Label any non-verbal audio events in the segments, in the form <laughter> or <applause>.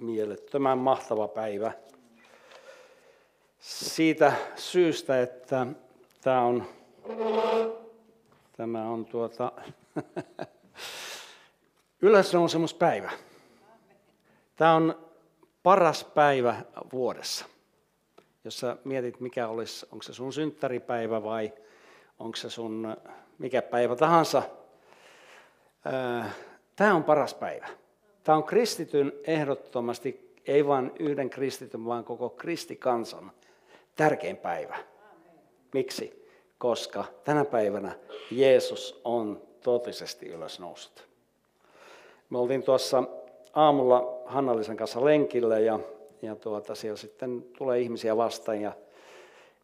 mielettömän mahtava päivä. Siitä syystä, että tämä on, tämä on tuota, <laughs> ylösnousemuspäivä. Tämä on paras päivä vuodessa. Jos sä mietit, mikä olisi, onko se sun synttäripäivä vai onko se sun mikä päivä tahansa, tämä on paras päivä. Tämä on kristityn ehdottomasti, ei vain yhden kristityn, vaan koko kristikansan tärkein päivä. Miksi? Koska tänä päivänä Jeesus on totisesti ylösnoussut. Me oltiin tuossa aamulla Hannalisen kanssa lenkillä ja, ja tuota, siellä sitten tulee ihmisiä vastaan ja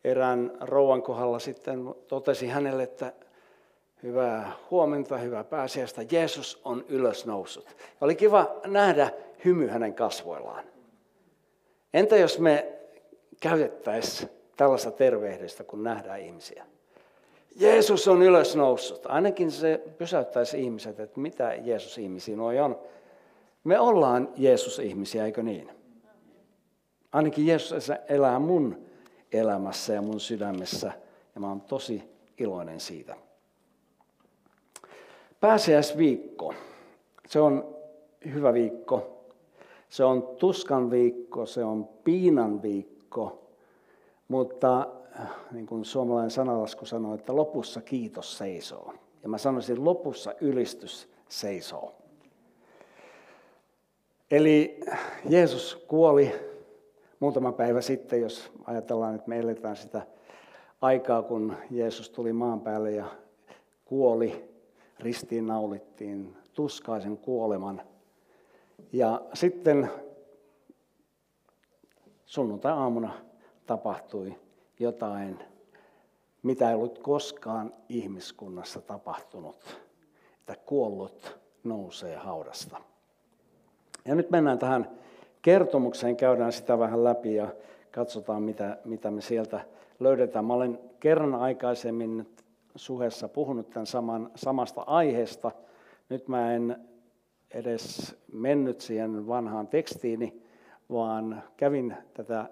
erään rouvan kohdalla sitten totesi hänelle, että Hyvää huomenta, hyvää pääsiäistä. Jeesus on ylösnoussut. Oli kiva nähdä hymy hänen kasvoillaan. Entä jos me käytettäisiin tällaista tervehdistä, kun nähdään ihmisiä? Jeesus on ylösnoussut. Ainakin se pysäyttäisi ihmiset, että mitä Jeesus ihmisiä noi on. Me ollaan Jeesus-ihmisiä, eikö niin? Ainakin Jeesus elää mun elämässä ja mun sydämessä. Ja mä oon tosi iloinen siitä. Pääsiäisviikko, se on hyvä viikko. Se on tuskan viikko, se on piinan viikko, mutta niin kuin suomalainen sanalasku sanoo, että lopussa kiitos seisoo. Ja mä sanoisin, lopussa ylistys seisoo. Eli Jeesus kuoli muutama päivä sitten, jos ajatellaan, että me eletään sitä aikaa, kun Jeesus tuli maan päälle ja kuoli ristiin naulittiin tuskaisen kuoleman. Ja sitten sunnuntai-aamuna tapahtui jotain, mitä ei ollut koskaan ihmiskunnassa tapahtunut, että kuollut nousee haudasta. Ja nyt mennään tähän kertomukseen, käydään sitä vähän läpi ja katsotaan, mitä, mitä me sieltä löydetään. Mä olen kerran aikaisemmin suhessa puhunut tämän saman, samasta aiheesta. Nyt mä en edes mennyt siihen vanhaan tekstiini, vaan kävin tätä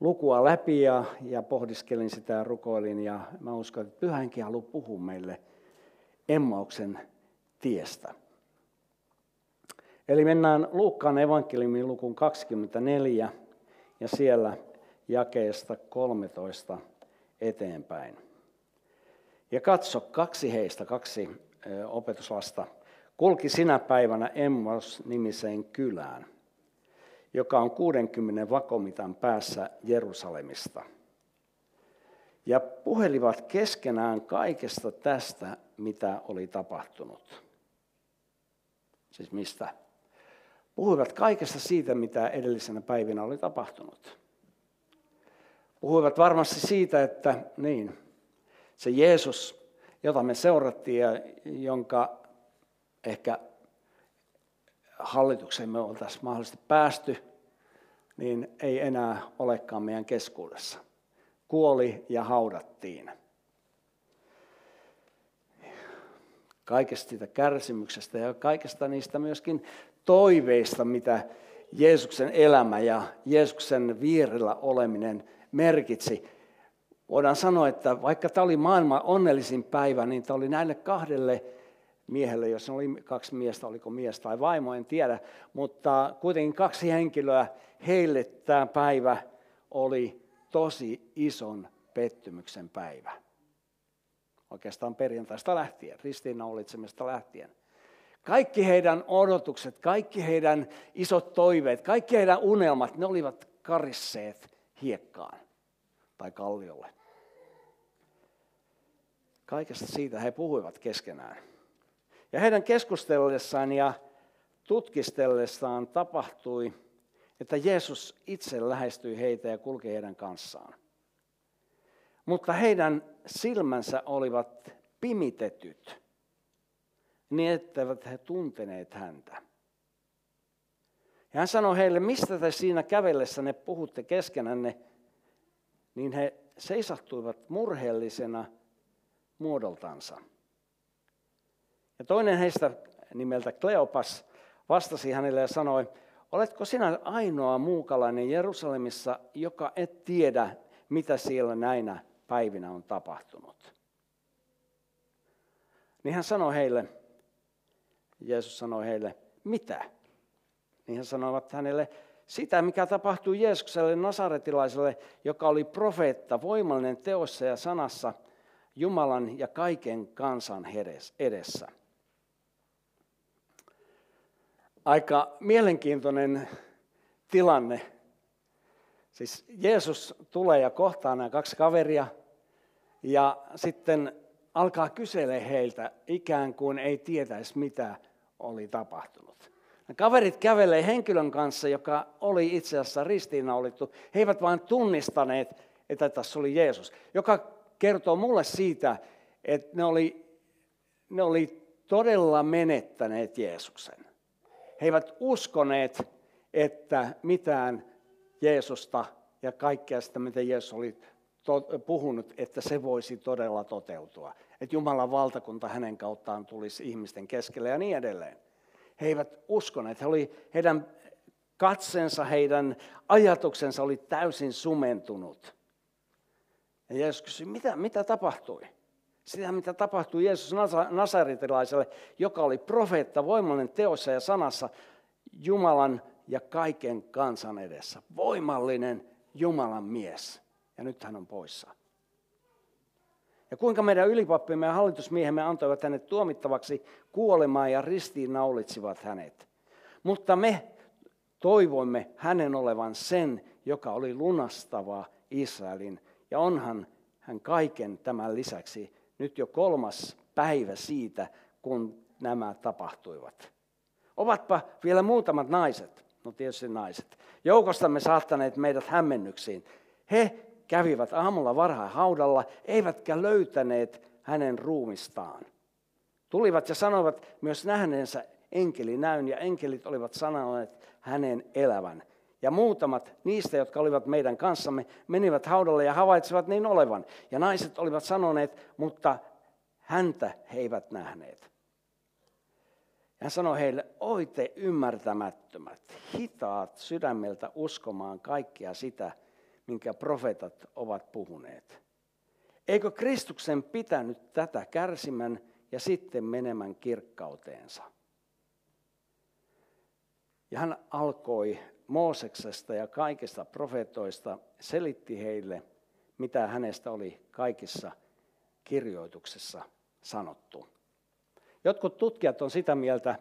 lukua läpi ja, ja pohdiskelin sitä ja rukoilin. Ja mä uskon, että pyhänkin haluaa puhua meille Emmauksen tiestä. Eli mennään Luukkaan evankeliumin lukun 24 ja siellä jakeesta 13 eteenpäin. Ja katso, kaksi heistä, kaksi opetuslasta, kulki sinä päivänä Emmos-nimiseen kylään, joka on 60 vakomitan päässä Jerusalemista. Ja puhelivat keskenään kaikesta tästä, mitä oli tapahtunut. Siis mistä? Puhuivat kaikesta siitä, mitä edellisenä päivinä oli tapahtunut. Puhuivat varmasti siitä, että niin, se Jeesus, jota me seurattiin ja jonka ehkä hallitukseen me oltaisiin mahdollisesti päästy, niin ei enää olekaan meidän keskuudessa. Kuoli ja haudattiin. Kaikesta siitä kärsimyksestä ja kaikesta niistä myöskin toiveista, mitä Jeesuksen elämä ja Jeesuksen vierellä oleminen merkitsi voidaan sanoa, että vaikka tämä oli maailman onnellisin päivä, niin tämä oli näille kahdelle miehelle, jos oli kaksi miestä, oliko mies tai vaimo, en tiedä, mutta kuitenkin kaksi henkilöä, heille tämä päivä oli tosi ison pettymyksen päivä. Oikeastaan perjantaista lähtien, ristiinnaulitsemista lähtien. Kaikki heidän odotukset, kaikki heidän isot toiveet, kaikki heidän unelmat, ne olivat karisseet hiekkaan tai kalliolle. Kaikesta siitä he puhuivat keskenään. Ja heidän keskustellessaan ja tutkistellessaan tapahtui, että Jeesus itse lähestyi heitä ja kulki heidän kanssaan. Mutta heidän silmänsä olivat pimitetyt, niin etteivät he tunteneet häntä. Ja hän sanoi heille, mistä te siinä kävellessänne puhutte keskenänne, niin he seisahtuivat murheellisena muodoltansa. Ja toinen heistä nimeltä Kleopas vastasi hänelle ja sanoi, oletko sinä ainoa muukalainen Jerusalemissa, joka et tiedä, mitä siellä näinä päivinä on tapahtunut? Niin hän sanoi heille, Jeesus sanoi heille, mitä? Niin he sanoivat hänelle, sitä, mikä tapahtui Jeesukselle nasaretilaiselle, joka oli profeetta, voimallinen teossa ja sanassa, Jumalan ja kaiken kansan edessä. Aika mielenkiintoinen tilanne. Siis Jeesus tulee ja kohtaa nämä kaksi kaveria ja sitten alkaa kysellä heiltä ikään kuin ei tietäisi mitä oli tapahtunut. Ne kaverit kävelee henkilön kanssa, joka oli itse asiassa ristiinnaulittu. He eivät vain tunnistaneet, että tässä oli Jeesus, joka kertoo mulle siitä, että ne oli, ne oli todella menettäneet Jeesuksen. He eivät uskoneet, että mitään Jeesusta ja kaikkea sitä, mitä Jeesus oli puhunut, että se voisi todella toteutua. Että Jumalan valtakunta hänen kauttaan tulisi ihmisten keskelle ja niin edelleen. He eivät uskoneet. He oli, heidän katsensa, heidän ajatuksensa oli täysin sumentunut. Ja Jeesus kysyi, mitä, mitä tapahtui? Sitä, mitä tapahtui Jeesus Nasaritilaiselle, joka oli profeetta, voimallinen teossa ja sanassa Jumalan ja kaiken kansan edessä. Voimallinen Jumalan mies. Ja nyt hän on poissa. Ja kuinka meidän ylipappimme ja hallitusmiehemme antoivat hänet tuomittavaksi kuolemaan ja ristiin naulitsivat hänet. Mutta me toivoimme hänen olevan sen, joka oli lunastava Israelin. Ja onhan hän kaiken tämän lisäksi nyt jo kolmas päivä siitä, kun nämä tapahtuivat. Ovatpa vielä muutamat naiset, no tietysti naiset, joukostamme saattaneet meidät hämmennyksiin. He kävivät aamulla varhain haudalla, eivätkä löytäneet hänen ruumistaan. Tulivat ja sanoivat myös nähneensä enkelinäyn, ja enkelit olivat sanoneet hänen elävän. Ja muutamat niistä, jotka olivat meidän kanssamme, menivät haudalle ja havaitsivat niin olevan. Ja naiset olivat sanoneet, mutta häntä he eivät nähneet. Hän sanoi heille, oi te ymmärtämättömät, hitaat sydämeltä uskomaan kaikkia sitä, minkä profeetat ovat puhuneet. Eikö Kristuksen pitänyt tätä kärsimän ja sitten menemän kirkkauteensa? Ja hän alkoi Mooseksesta ja kaikista profeetoista, selitti heille, mitä hänestä oli kaikissa kirjoituksissa sanottu. Jotkut tutkijat on sitä mieltä,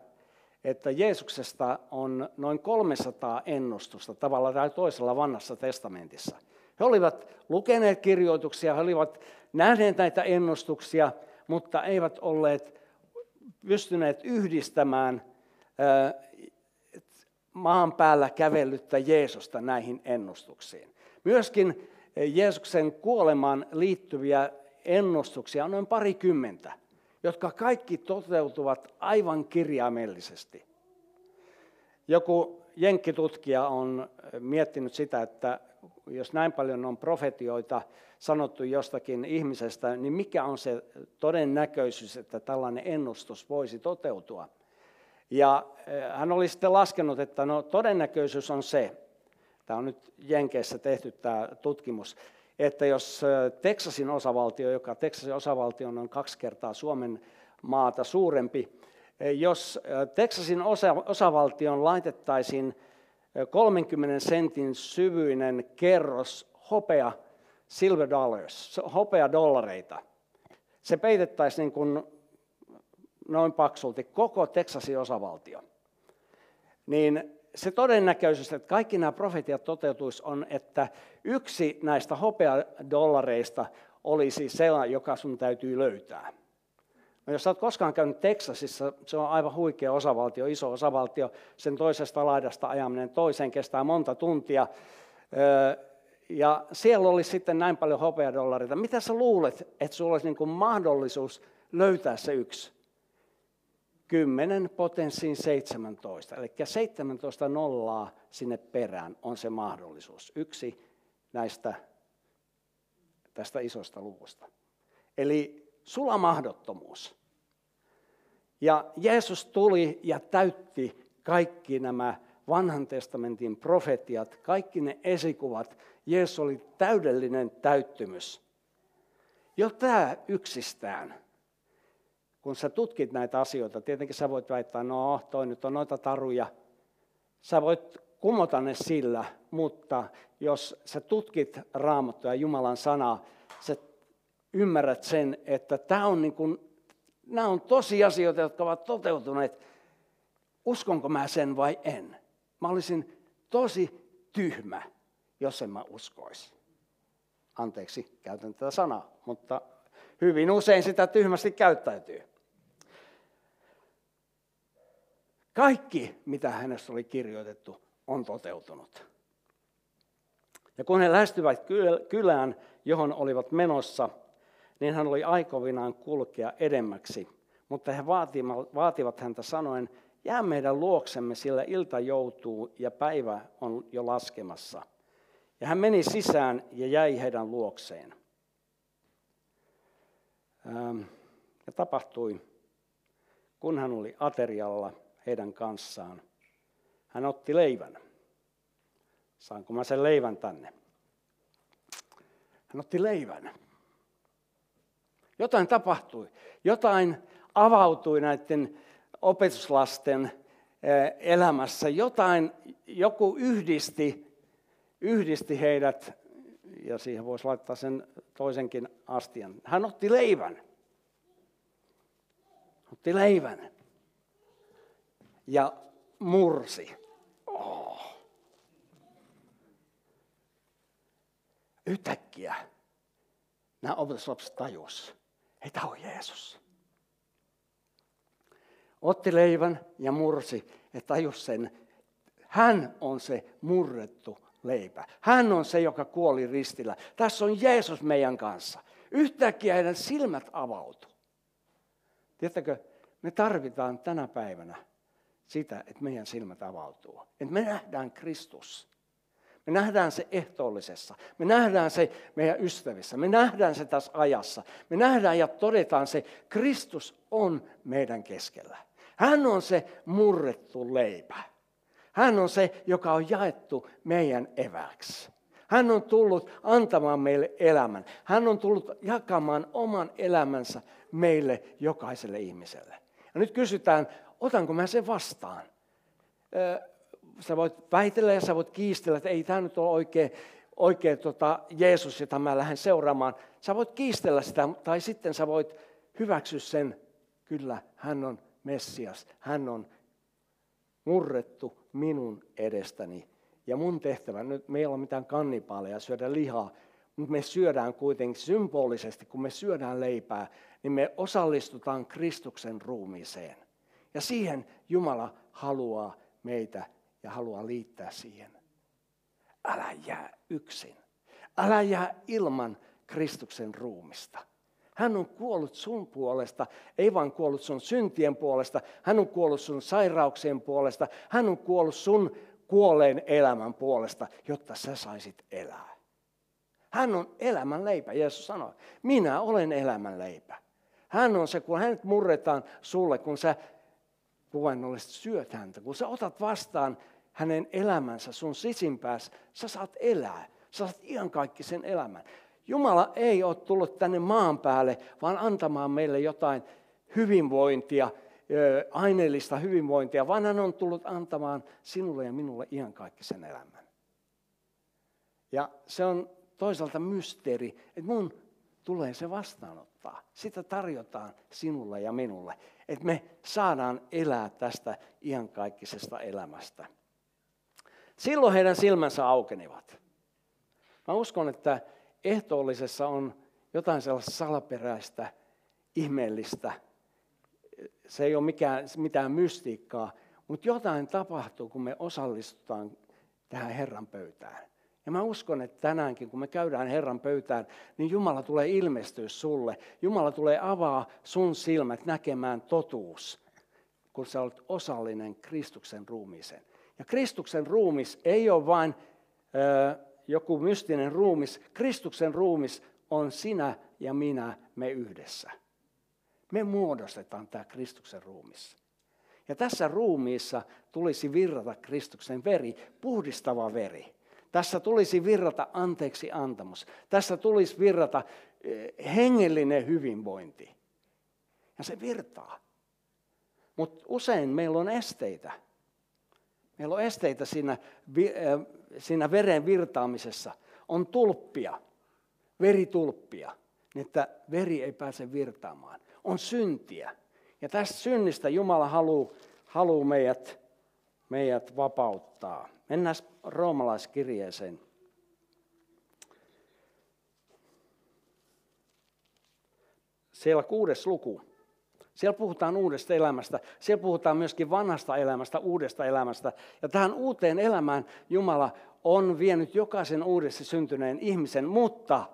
että Jeesuksesta on noin 300 ennustusta tavalla tai toisella vanhassa testamentissa. He olivat lukeneet kirjoituksia, he olivat nähneet näitä ennustuksia, mutta eivät olleet pystyneet yhdistämään maan päällä kävellyttä Jeesusta näihin ennustuksiin. Myöskin Jeesuksen kuolemaan liittyviä ennustuksia on noin parikymmentä jotka kaikki toteutuvat aivan kirjaimellisesti. Joku jenkkitutkija on miettinyt sitä, että jos näin paljon on profetioita sanottu jostakin ihmisestä, niin mikä on se todennäköisyys, että tällainen ennustus voisi toteutua? Ja eh, hän oli sitten laskenut, että no, todennäköisyys on se, tämä on nyt Jenkeissä tehty tämä tutkimus, että jos Teksasin osavaltio, joka Teksasin osavaltio on kaksi kertaa Suomen maata suurempi, jos Teksasin osa, osavaltion laitettaisiin 30 sentin syvyinen kerros hopea silver dollars, hopea dollareita, se peitettäisiin niin kuin noin paksulti koko Teksasin osavaltio. Niin se todennäköisyys, että kaikki nämä profetiat toteutuisi, on, että yksi näistä hopeadollareista olisi sellainen, joka sun täytyy löytää. No jos olet koskaan käynyt Teksasissa, se on aivan huikea osavaltio, iso osavaltio. Sen toisesta laidasta ajaminen toiseen kestää monta tuntia. Ja siellä oli sitten näin paljon hopeadollareita. Mitä sä luulet, että sulla olisi niin kuin mahdollisuus löytää se yksi? 10 potenssiin 17. Eli 17 nollaa sinne perään on se mahdollisuus. Yksi näistä tästä isosta luvusta. Eli sula mahdottomuus. Ja Jeesus tuli ja täytti kaikki nämä vanhan testamentin profetiat, kaikki ne esikuvat. Jeesus oli täydellinen täyttymys. Jo tämä yksistään, kun sä tutkit näitä asioita, tietenkin sä voit väittää, no toi nyt on noita taruja. Sä voit kumota ne sillä, mutta jos sä tutkit raamattua ja Jumalan sanaa, sä ymmärrät sen, että tämä on niin kuin, nämä on tosiasioita, jotka ovat toteutuneet. Uskonko mä sen vai en? Mä olisin tosi tyhmä, jos en mä uskoisi. Anteeksi, käytän tätä sanaa, mutta hyvin usein sitä tyhmästi käyttäytyy. Kaikki, mitä hänestä oli kirjoitettu, on toteutunut. Ja kun he lähestyvät kylään, johon olivat menossa, niin hän oli aikovinaan kulkea edemmäksi. Mutta he vaativat häntä sanoen, jää meidän luoksemme, sillä ilta joutuu ja päivä on jo laskemassa. Ja hän meni sisään ja jäi heidän luokseen. Ja tapahtui, kun hän oli aterialla heidän kanssaan. Hän otti leivän. Saanko mä sen leivän tänne? Hän otti leivän. Jotain tapahtui. Jotain avautui näiden opetuslasten eh, elämässä. Jotain, joku yhdisti, yhdisti heidät, ja siihen voisi laittaa sen toisenkin astian. Hän otti leivän. Otti leivän. Ja mursi. Oh. Yhtäkkiä nämä opetuslapset tajus, ei tämä on Jeesus. Otti leivän ja mursi ja tajus sen, hän on se murrettu leipä. Hän on se, joka kuoli ristillä. Tässä on Jeesus meidän kanssa. Yhtäkkiä heidän silmät avautu. Tiedättekö, me tarvitaan tänä päivänä sitä, että meidän silmät avautuu. Että me nähdään Kristus. Me nähdään se ehtoollisessa. Me nähdään se meidän ystävissä. Me nähdään se tässä ajassa. Me nähdään ja todetaan se, Kristus on meidän keskellä. Hän on se murrettu leipä. Hän on se, joka on jaettu meidän eväksi. Hän on tullut antamaan meille elämän. Hän on tullut jakamaan oman elämänsä meille jokaiselle ihmiselle. Ja nyt kysytään, otanko mä sen vastaan? Sä voit väitellä ja sä voit kiistellä, että ei tämä nyt ole oikein, oikein tota Jeesus, jota mä lähden seuraamaan. Sä voit kiistellä sitä, tai sitten sä voit hyväksyä sen, kyllä, hän on Messias, hän on murrettu minun edestäni. Ja mun tehtävä, nyt me ei ole mitään kannipaaleja syödä lihaa, mutta me syödään kuitenkin symbolisesti, kun me syödään leipää, niin me osallistutaan Kristuksen ruumiiseen. Ja siihen Jumala haluaa meitä ja haluaa liittää siihen. Älä jää yksin. Älä jää ilman Kristuksen ruumista. Hän on kuollut sun puolesta, ei vain kuollut sun syntien puolesta, hän on kuollut sun sairauksien puolesta, hän on kuollut sun kuolleen elämän puolesta, jotta sä saisit elää. Hän on elämän leipä, Jeesus sanoi. Minä olen elämän leipä. Hän on se, kun hänet murretaan sulle, kun sä kuvainnollisesti syöt häntä. Kun sä otat vastaan hänen elämänsä sun sisimpäässä, sä saat elää. Sä saat ihan kaikki sen elämän. Jumala ei ole tullut tänne maan päälle, vaan antamaan meille jotain hyvinvointia, aineellista hyvinvointia, vaan hän on tullut antamaan sinulle ja minulle ihan kaikki sen elämän. Ja se on toisaalta mysteeri, että mun tulee se vastaanottaa. Sitä tarjotaan sinulle ja minulle, että me saadaan elää tästä iankaikkisesta elämästä. Silloin heidän silmänsä aukenivat. Mä uskon, että ehtoollisessa on jotain sellaista salaperäistä, ihmeellistä, se ei ole mikään, mitään mystiikkaa, mutta jotain tapahtuu, kun me osallistutaan tähän Herran pöytään. Ja mä uskon, että tänäänkin, kun me käydään Herran pöytään, niin Jumala tulee ilmestyä sulle. Jumala tulee avaa sun silmät näkemään totuus, kun sä olet osallinen Kristuksen ruumiiseen. Ja Kristuksen ruumis ei ole vain ö, joku mystinen ruumis. Kristuksen ruumis on sinä ja minä, me yhdessä. Me muodostetaan tämä Kristuksen ruumis. Ja tässä ruumiissa tulisi virrata Kristuksen veri, puhdistava veri. Tässä tulisi virrata anteeksi antamus. Tässä tulisi virrata eh, hengellinen hyvinvointi. Ja se virtaa. Mutta usein meillä on esteitä. Meillä on esteitä siinä, eh, siinä veren virtaamisessa. On tulppia, veritulppia, niin että veri ei pääse virtaamaan. On syntiä. Ja tästä synnistä Jumala haluaa haluu meidät, meidät vapauttaa. Mennään roomalaiskirjeeseen. Siellä kuudes luku. Siellä puhutaan uudesta elämästä. Siellä puhutaan myöskin vanhasta elämästä, uudesta elämästä. Ja tähän uuteen elämään Jumala on vienyt jokaisen uudessa syntyneen ihmisen, mutta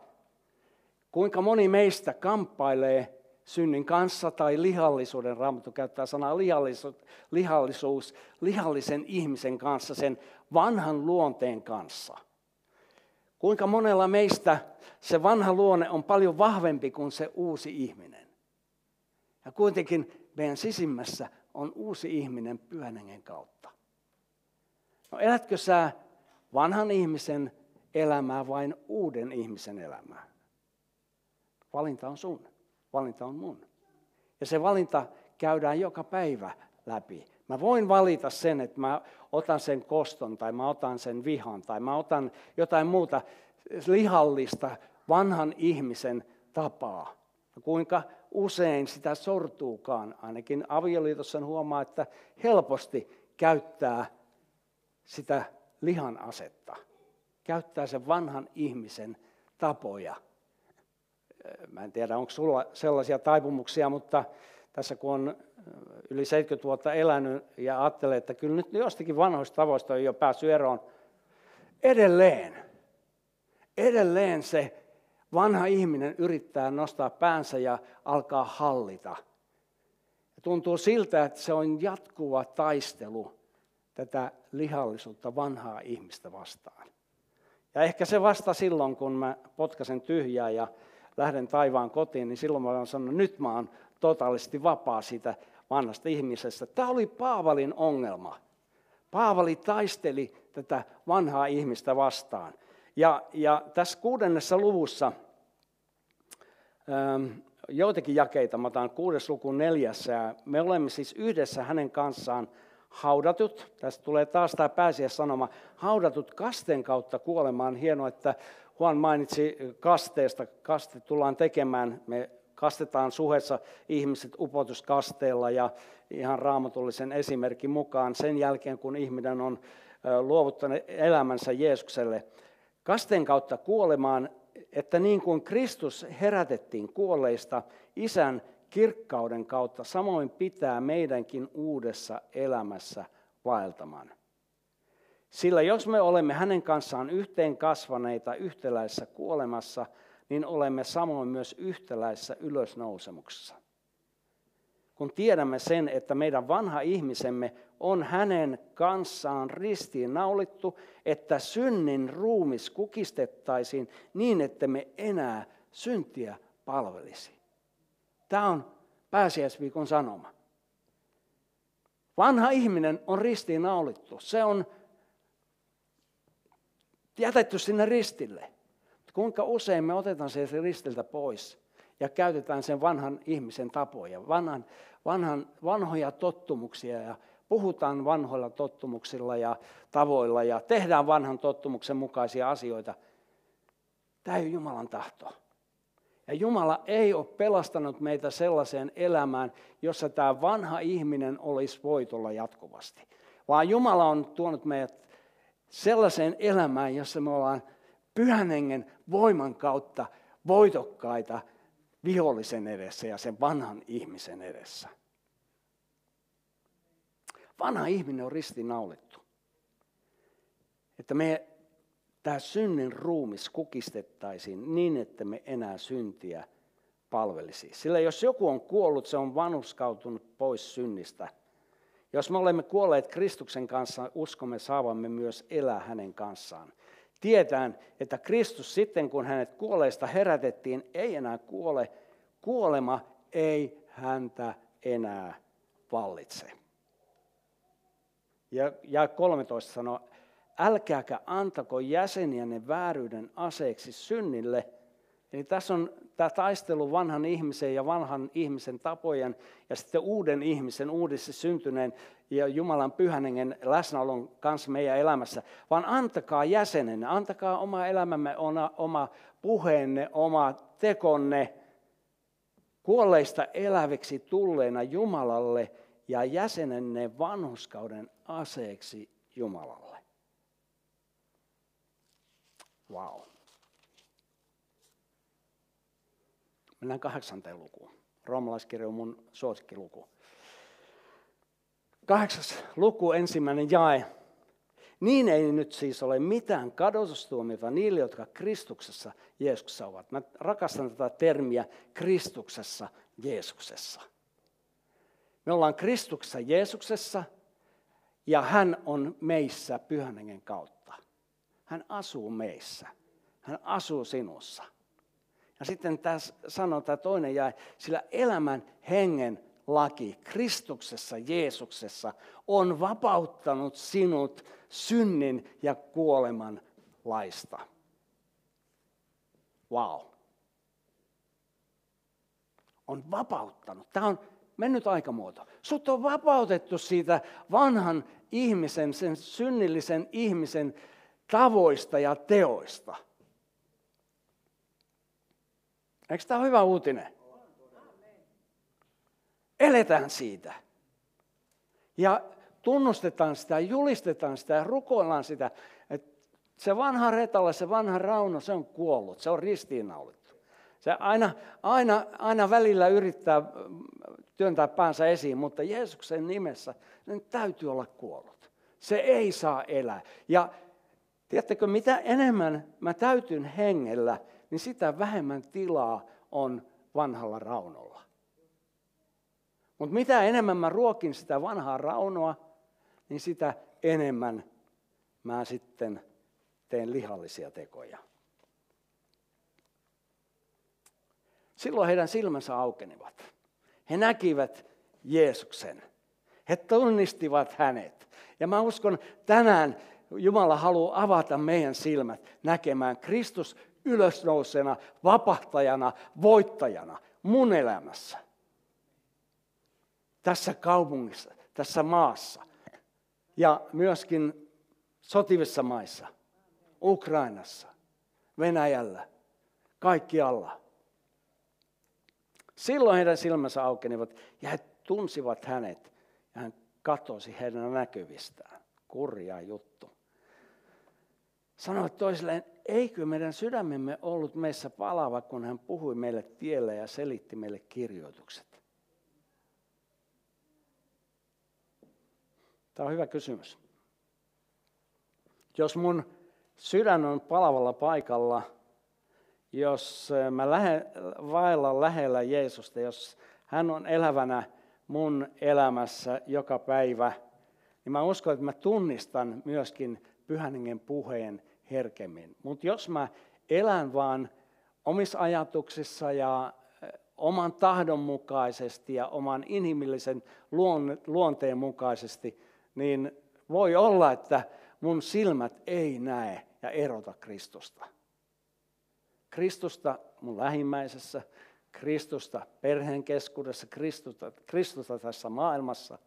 kuinka moni meistä kamppailee synnin kanssa tai lihallisuuden, Raamattu käyttää sanaa lihallisuus, lihallisuus, lihallisen ihmisen kanssa, sen vanhan luonteen kanssa. Kuinka monella meistä se vanha luonne on paljon vahvempi kuin se uusi ihminen. Ja kuitenkin meidän sisimmässä on uusi ihminen pyhän kautta. No elätkö sä vanhan ihmisen elämää vain uuden ihmisen elämää? Valinta on sun valinta on mun. Ja se valinta käydään joka päivä läpi. Mä voin valita sen, että mä otan sen koston tai mä otan sen vihan tai mä otan jotain muuta lihallista vanhan ihmisen tapaa. Ja kuinka usein sitä sortuukaan, ainakin avioliitossa huomaa, että helposti käyttää sitä lihan asetta. Käyttää sen vanhan ihmisen tapoja Mä en tiedä, onko sulla sellaisia taipumuksia, mutta tässä kun on yli 70 vuotta elänyt ja ajattelee, että kyllä nyt jostakin vanhoista tavoista on jo päässyt eroon. Edelleen, edelleen se vanha ihminen yrittää nostaa päänsä ja alkaa hallita. Ja tuntuu siltä, että se on jatkuva taistelu tätä lihallisuutta vanhaa ihmistä vastaan. Ja ehkä se vasta silloin, kun mä potkasen tyhjää ja lähden taivaan kotiin, niin silloin mä olen sanonut, nyt mä oon totaalisesti vapaa siitä vanhasta ihmisestä. Tämä oli Paavalin ongelma. Paavali taisteli tätä vanhaa ihmistä vastaan. Ja, ja tässä kuudennessa luvussa, ähm, joitakin jakeita, mä otan kuudes luku neljässä, ja me olemme siis yhdessä hänen kanssaan haudatut, tästä tulee taas tämä pääsiä sanoma, haudatut kasten kautta kuolemaan. Hienoa, että Juan mainitsi kasteesta. Kaste tullaan tekemään. Me kastetaan suhessa ihmiset upotuskasteella ja ihan raamatullisen esimerkin mukaan sen jälkeen, kun ihminen on luovuttanut elämänsä Jeesukselle. Kasteen kautta kuolemaan, että niin kuin Kristus herätettiin kuolleista isän kirkkauden kautta, samoin pitää meidänkin uudessa elämässä vaeltamaan. Sillä jos me olemme hänen kanssaan yhteen kasvaneita yhtäläisessä kuolemassa, niin olemme samoin myös yhtäläisessä ylösnousemuksessa. Kun tiedämme sen, että meidän vanha ihmisemme on hänen kanssaan ristiin naulittu, että synnin ruumis kukistettaisiin niin, että me enää syntiä palvelisi. Tämä on pääsiäisviikon sanoma. Vanha ihminen on ristiin naulittu. Se on jätetty sinne ristille. Kuinka usein me otetaan se ristiltä pois ja käytetään sen vanhan ihmisen tapoja, vanhan, vanhan, vanhoja tottumuksia ja puhutaan vanhoilla tottumuksilla ja tavoilla ja tehdään vanhan tottumuksen mukaisia asioita. Tämä ei ole Jumalan tahto. Ja Jumala ei ole pelastanut meitä sellaiseen elämään, jossa tämä vanha ihminen olisi voitolla jatkuvasti. Vaan Jumala on tuonut meidät sellaiseen elämään, jossa me ollaan pyhän hengen voiman kautta voitokkaita vihollisen edessä ja sen vanhan ihmisen edessä. Vanha ihminen on ristiinnaulittu. Että me tämä synnin ruumis kukistettaisiin niin, että me enää syntiä palvelisi. Sillä jos joku on kuollut, se on vanhuskautunut pois synnistä. Jos me olemme kuolleet Kristuksen kanssa, uskomme saavamme myös elää hänen kanssaan. Tietään, että Kristus sitten kun hänet kuolleista herätettiin, ei enää kuole. Kuolema ei häntä enää vallitse. Ja, ja 13 sanoo, älkääkä antako jäseniänne vääryyden aseeksi synnille. Eli tässä on tämä taistelu vanhan ihmisen ja vanhan ihmisen tapojen ja sitten uuden ihmisen, uudessa syntyneen ja Jumalan pyhänengen läsnäolon kanssa meidän elämässä, vaan antakaa jäsenenne, antakaa oma elämämme, oma puheenne, oma tekonne kuolleista eläviksi tulleena Jumalalle ja jäsenenne vanhuskauden aseeksi Jumalalle. Wow. Mennään kahdeksanteen lukuun. Roomalaiskirja on mun suosikkiluku. Kahdeksas luku, ensimmäinen jae. Niin ei nyt siis ole mitään kadotustuomiota niille, jotka Kristuksessa Jeesuksessa ovat. Mä rakastan tätä termiä Kristuksessa Jeesuksessa. Me ollaan Kristuksessa Jeesuksessa ja hän on meissä pyhän kautta. Hän asuu meissä. Hän asuu sinussa. Ja sitten tässä sanotaan toinen jae, sillä elämän hengen laki Kristuksessa, Jeesuksessa on vapauttanut sinut synnin ja kuoleman laista. Wow. On vapauttanut. Tämä on mennyt aikamuoto. Sut on vapautettu siitä vanhan ihmisen, sen synnillisen ihmisen tavoista ja teoista. Eikö tämä ole hyvä uutinen? Eletään siitä. Ja tunnustetaan sitä, julistetaan sitä ja rukoillaan sitä, että se vanha retalla, se vanha rauno, se on kuollut, se on ristiinnaulittu. Se aina, aina, aina välillä yrittää työntää päänsä esiin, mutta Jeesuksen nimessä sen täytyy olla kuollut. Se ei saa elää. Ja tiedättekö, mitä enemmän mä täytyn hengellä, niin sitä vähemmän tilaa on vanhalla raunolla. Mutta mitä enemmän mä ruokin sitä vanhaa raunoa, niin sitä enemmän mä sitten teen lihallisia tekoja. Silloin heidän silmänsä aukenivat. He näkivät Jeesuksen. He tunnistivat hänet. Ja mä uskon, tänään Jumala haluaa avata meidän silmät näkemään Kristus ylösnousena, vapahtajana, voittajana mun elämässä. Tässä kaupungissa, tässä maassa ja myöskin sotivissa maissa, Ukrainassa, Venäjällä, kaikkialla. Silloin heidän silmänsä aukenivat ja he tunsivat hänet ja hän katosi heidän näkyvistään. Kurja juttu. Sanoivat toisilleen, eikö meidän sydämemme ollut meissä palava, kun hän puhui meille tielle ja selitti meille kirjoitukset? Tämä on hyvä kysymys. Jos mun sydän on palavalla paikalla, jos mä lähe, vaellan lähellä Jeesusta, jos hän on elävänä mun elämässä joka päivä, niin mä uskon, että mä tunnistan myöskin pyhän puheen herkemmin. Mutta jos mä elän vaan omissa ajatuksissa ja oman tahdon mukaisesti ja oman inhimillisen luonteen mukaisesti, niin voi olla, että mun silmät ei näe ja erota Kristusta. Kristusta mun lähimmäisessä, Kristusta perheen keskuudessa, Kristusta, Kristusta tässä maailmassa.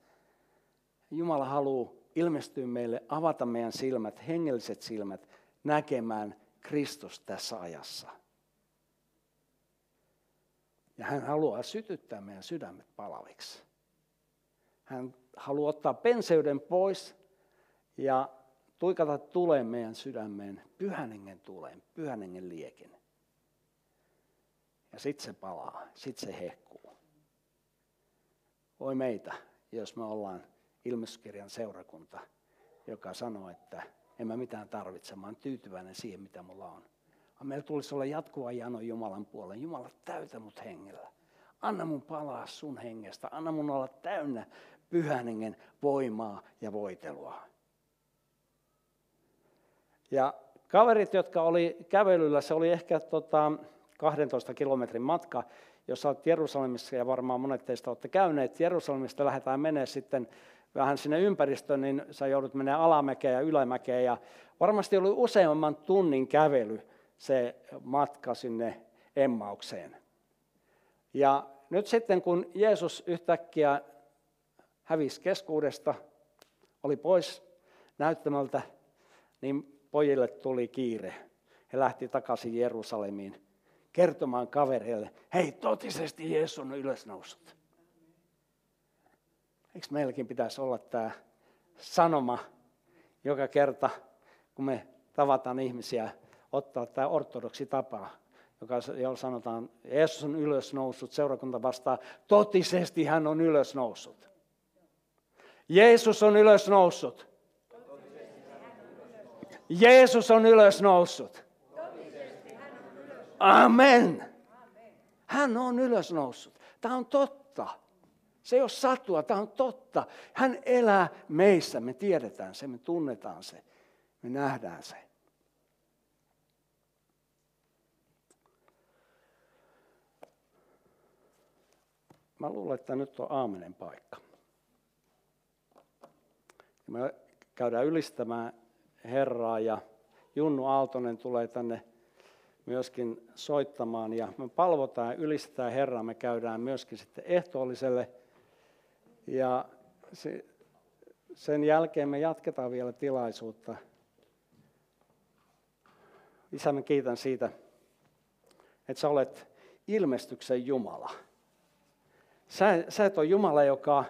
Jumala haluaa ilmestyä meille, avata meidän silmät, hengelliset silmät, näkemään Kristus tässä ajassa. Ja hän haluaa sytyttää meidän sydämet palaviksi. Hän haluaa ottaa penseyden pois ja tuikata tuleen meidän sydämeen, pyhänengen tuleen, pyhänengen liekin. Ja sitten se palaa, sitten se hehkuu. Voi meitä, jos me ollaan ilmestyskirjan seurakunta, joka sanoo, että en mä mitään tarvitse, mä oon tyytyväinen siihen, mitä mulla on. Meillä tulisi olla jatkuva jano Jumalan puolen. Jumala, täytä mut hengellä. Anna mun palaa sun hengestä. Anna mun olla täynnä pyhän hengen voimaa ja voitelua. Ja kaverit, jotka oli kävelyllä, se oli ehkä tota 12 kilometrin matka, jos olet Jerusalemissa, ja varmaan monet teistä olette käyneet, Jerusalemista lähdetään menee sitten vähän sinne ympäristöön, niin sä joudut menemään alamäkeen ja ylämäkeen, ja varmasti oli useamman tunnin kävely se matka sinne Emmaukseen. Ja nyt sitten kun Jeesus yhtäkkiä hävisi keskuudesta, oli pois näyttämältä, niin pojille tuli kiire. He lähti takaisin Jerusalemiin kertomaan kavereille, hei totisesti Jeesus on ylösnoussut. Eikö meilläkin pitäisi olla tämä sanoma joka kerta, kun me tavataan ihmisiä, ottaa tämä ortodoksi tapa, joka, jolla sanotaan, Jeesus on ylösnoussut, seurakunta vastaa, totisesti hän on ylösnoussut. Jeesus on ylösnoussut. Jeesus on ylösnoussut. Amen. Hän on ylösnoussut. Tämä on totta. Se ei ole satua, tämä on totta. Hän elää meissä, me tiedetään se, me tunnetaan se, me nähdään se. Mä luulen, että nyt on aamenen paikka. Me käydään ylistämään Herraa ja Junnu Aaltonen tulee tänne myöskin soittamaan ja me palvotaan ja ylistetään Herraa. Me käydään myöskin sitten ehtoolliselle ja se, sen jälkeen me jatketaan vielä tilaisuutta. Isä, mä kiitän siitä, että sä olet ilmestyksen Jumala. Sä, sä et ole Jumala, joka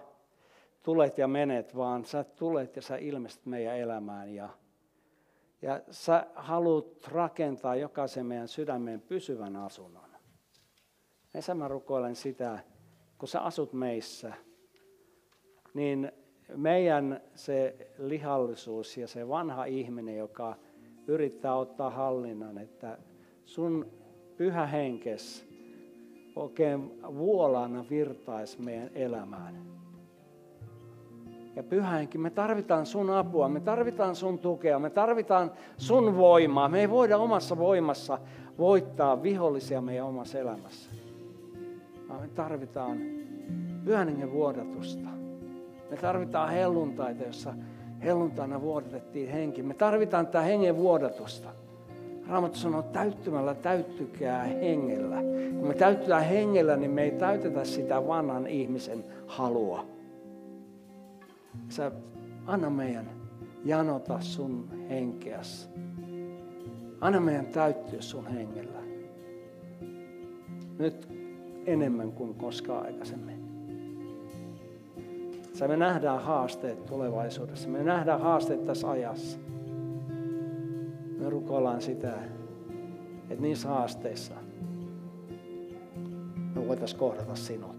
tulet ja menet, vaan sä tulet ja sä ilmestyt meidän elämään. Ja, ja sä haluat rakentaa jokaisen meidän sydämeen pysyvän asunnon. Ja mä rukoilen sitä, kun sä asut meissä, niin meidän se lihallisuus ja se vanha ihminen, joka yrittää ottaa hallinnan, että sun pyhä henkes oikein vuolana virtaisi meidän elämään. Ja pyhäinkin, me tarvitaan sun apua, me tarvitaan sun tukea, me tarvitaan sun voimaa. Me ei voida omassa voimassa voittaa vihollisia meidän omassa elämässä. Vaan me tarvitaan pyhän vuodatusta. Me tarvitaan helluntaita, jossa helluntaina vuodatettiin henki. Me tarvitaan tätä hengen vuodatusta. Raamattu sanoo, täyttymällä täyttykää hengellä. Kun me täyttytään hengellä, niin me ei täytetä sitä vanhan ihmisen halua. Sä anna meidän janota sun henkeäs. Anna meidän täyttyä sun hengellä. Nyt enemmän kuin koskaan aikaisemmin. Sä me nähdään haasteet tulevaisuudessa. Me nähdään haasteet tässä ajassa. Me rukoillaan sitä, että niissä haasteissa me voitaisiin kohdata sinut.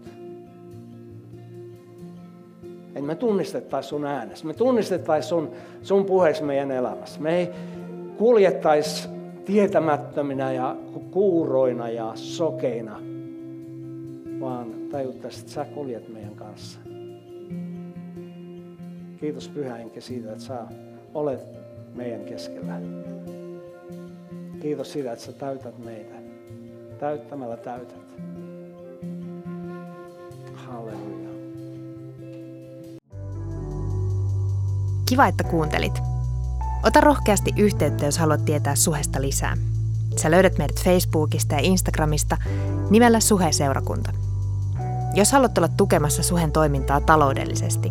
Että me tunnistettaisiin sun äänessä, me tunnistettaisiin sun, sun puheessa meidän elämässä. Me ei kuljettaisi tietämättöminä ja kuuroina ja sokeina, vaan tajuttaisiin, että sä kuljet meidän kanssa. Kiitos Pyhä Henki siitä, että sä olet meidän keskellä. Kiitos siitä, että sä täytät meitä. Täyttämällä täytät. Halleluja. Kiva, että kuuntelit. Ota rohkeasti yhteyttä, jos haluat tietää Suhesta lisää. Sä löydät meidät Facebookista ja Instagramista nimellä Suhe-seurakunta. Jos haluat olla tukemassa Suhen toimintaa taloudellisesti,